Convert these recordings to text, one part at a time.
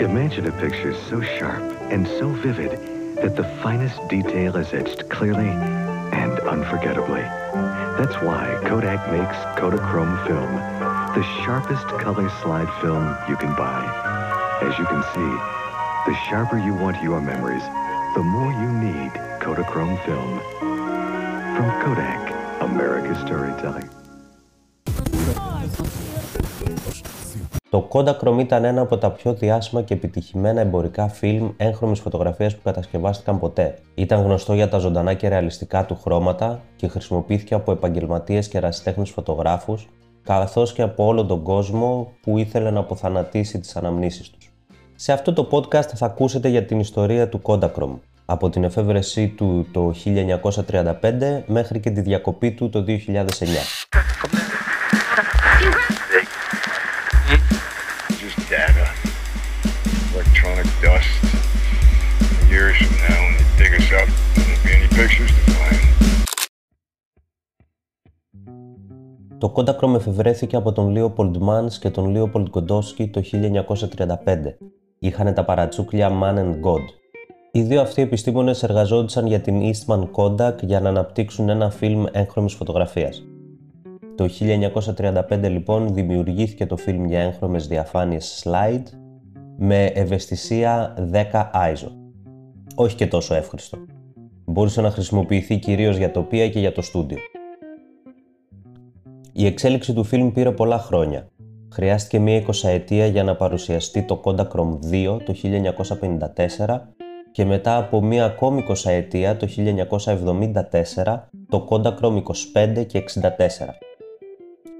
Imagine a picture so sharp and so vivid that the finest detail is etched clearly and unforgettably. That's why Kodak makes Kodachrome film, the sharpest color slide film you can buy. As you can see, the sharper you want your memories, the more you need Kodachrome film. From Kodak, America's storytelling. Το Kodachrome ήταν ένα από τα πιο διάσημα και επιτυχημένα εμπορικά φιλμ έγχρωμης φωτογραφίας που κατασκευάστηκαν ποτέ. Ήταν γνωστό για τα ζωντανά και ρεαλιστικά του χρώματα και χρησιμοποιήθηκε από επαγγελματίες και ερασιτέχνες φωτογράφους, καθώς και από όλο τον κόσμο που ήθελε να αποθανατήσει τις αναμνήσεις τους. Σε αυτό το podcast θα ακούσετε για την ιστορία του Kodachrome, από την εφεύρεσή του το 1935 μέχρι και τη διακοπή του το 2009. Data, electronic dust. Years from now, when they dig us up, there won't be any pictures to find. Το Kodachrome εφευρέθηκε από τον Leopold Mans και τον Leopold Godowski το 1935. Είχαν τα παρατσούκλια Man and God. Οι δύο αυτοί επιστήμονες εργαζόντουσαν για την Eastman Kodak για να αναπτύξουν ένα φιλμ έγχρωμης φωτογραφίας. Το 1935 λοιπόν δημιουργήθηκε το φιλμ για έγχρωμες διαφάνειες slide με ευαισθησία 10 ISO. Όχι και τόσο εύχριστο. Μπορούσε να χρησιμοποιηθεί κυρίως για τοπία και για το στούντιο. Η εξέλιξη του φιλμ πήρε πολλά χρόνια. Χρειάστηκε μία εικοσαετία για να παρουσιαστεί το Kodachrome 2 το 1954 και μετά από μία ακόμη εικοσαετία το 1974 το Kodachrome 25 και 64.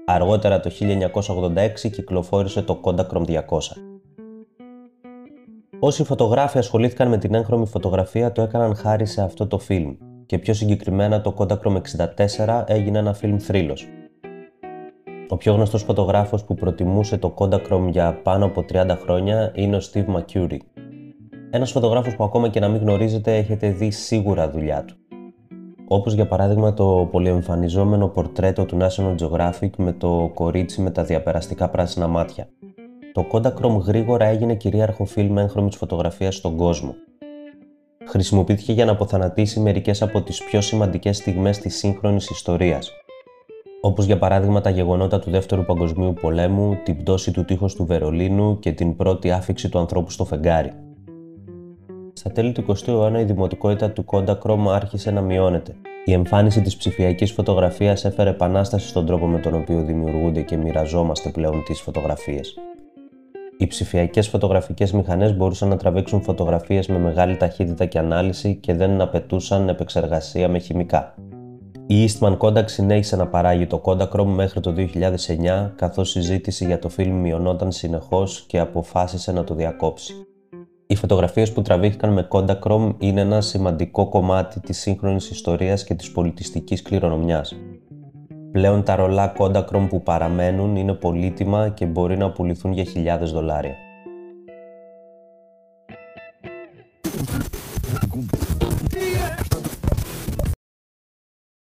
Αργότερα το 1986 κυκλοφόρησε το Kodachrome 200. Όσοι φωτογράφοι ασχολήθηκαν με την έγχρωμη φωτογραφία το έκαναν χάρη σε αυτό το φιλμ και πιο συγκεκριμένα το Kodachrome 64 έγινε ένα φιλμ θρύλος. Ο πιο γνωστός φωτογράφος που προτιμούσε το Kodachrome για πάνω από 30 χρόνια είναι ο Steve McCurry. Ένας φωτογράφος που ακόμα και να μην γνωρίζετε έχετε δει σίγουρα δουλειά του όπως για παράδειγμα το πολυεμφανιζόμενο πορτρέτο του National Geographic με το κορίτσι με τα διαπεραστικά πράσινα μάτια. Το Kodachrome γρήγορα έγινε κυρίαρχο φιλμ έγχρωμης φωτογραφίας στον κόσμο. Χρησιμοποιήθηκε για να αποθανατήσει μερικές από τις πιο σημαντικές στιγμές της σύγχρονης ιστορίας, όπως για παράδειγμα τα γεγονότα του Δεύτερου Παγκοσμίου Πολέμου, την πτώση του τείχους του Βερολίνου και την πρώτη άφηξη του ανθρώπου στο φεγγάρι. Στα τέλη του 20ου αιώνα η δημοτικότητα του Kodachrome άρχισε να μειώνεται. Η εμφάνιση της ψηφιακής φωτογραφίας έφερε επανάσταση στον τρόπο με τον οποίο δημιουργούνται και μοιραζόμαστε πλέον τις φωτογραφίες. Οι ψηφιακές φωτογραφικές μηχανές μπορούσαν να τραβήξουν φωτογραφίες με μεγάλη ταχύτητα και ανάλυση και δεν απαιτούσαν επεξεργασία με χημικά. Η Eastman Kodak συνέχισε να παράγει το Kodachrome μέχρι το 2009, καθώς η ζήτηση για το φιλμ μειωνόταν συνεχώς και αποφάσισε να το διακόψει. Οι φωτογραφίες που τραβήχτηκαν με Kodachrome είναι ένα σημαντικό κομμάτι της σύγχρονης ιστορίας και της πολιτιστικής κληρονομιάς. Πλέον τα ρολά Kodachrome που παραμένουν είναι πολύτιμα και μπορεί να πουληθούν για χιλιάδες δολάρια.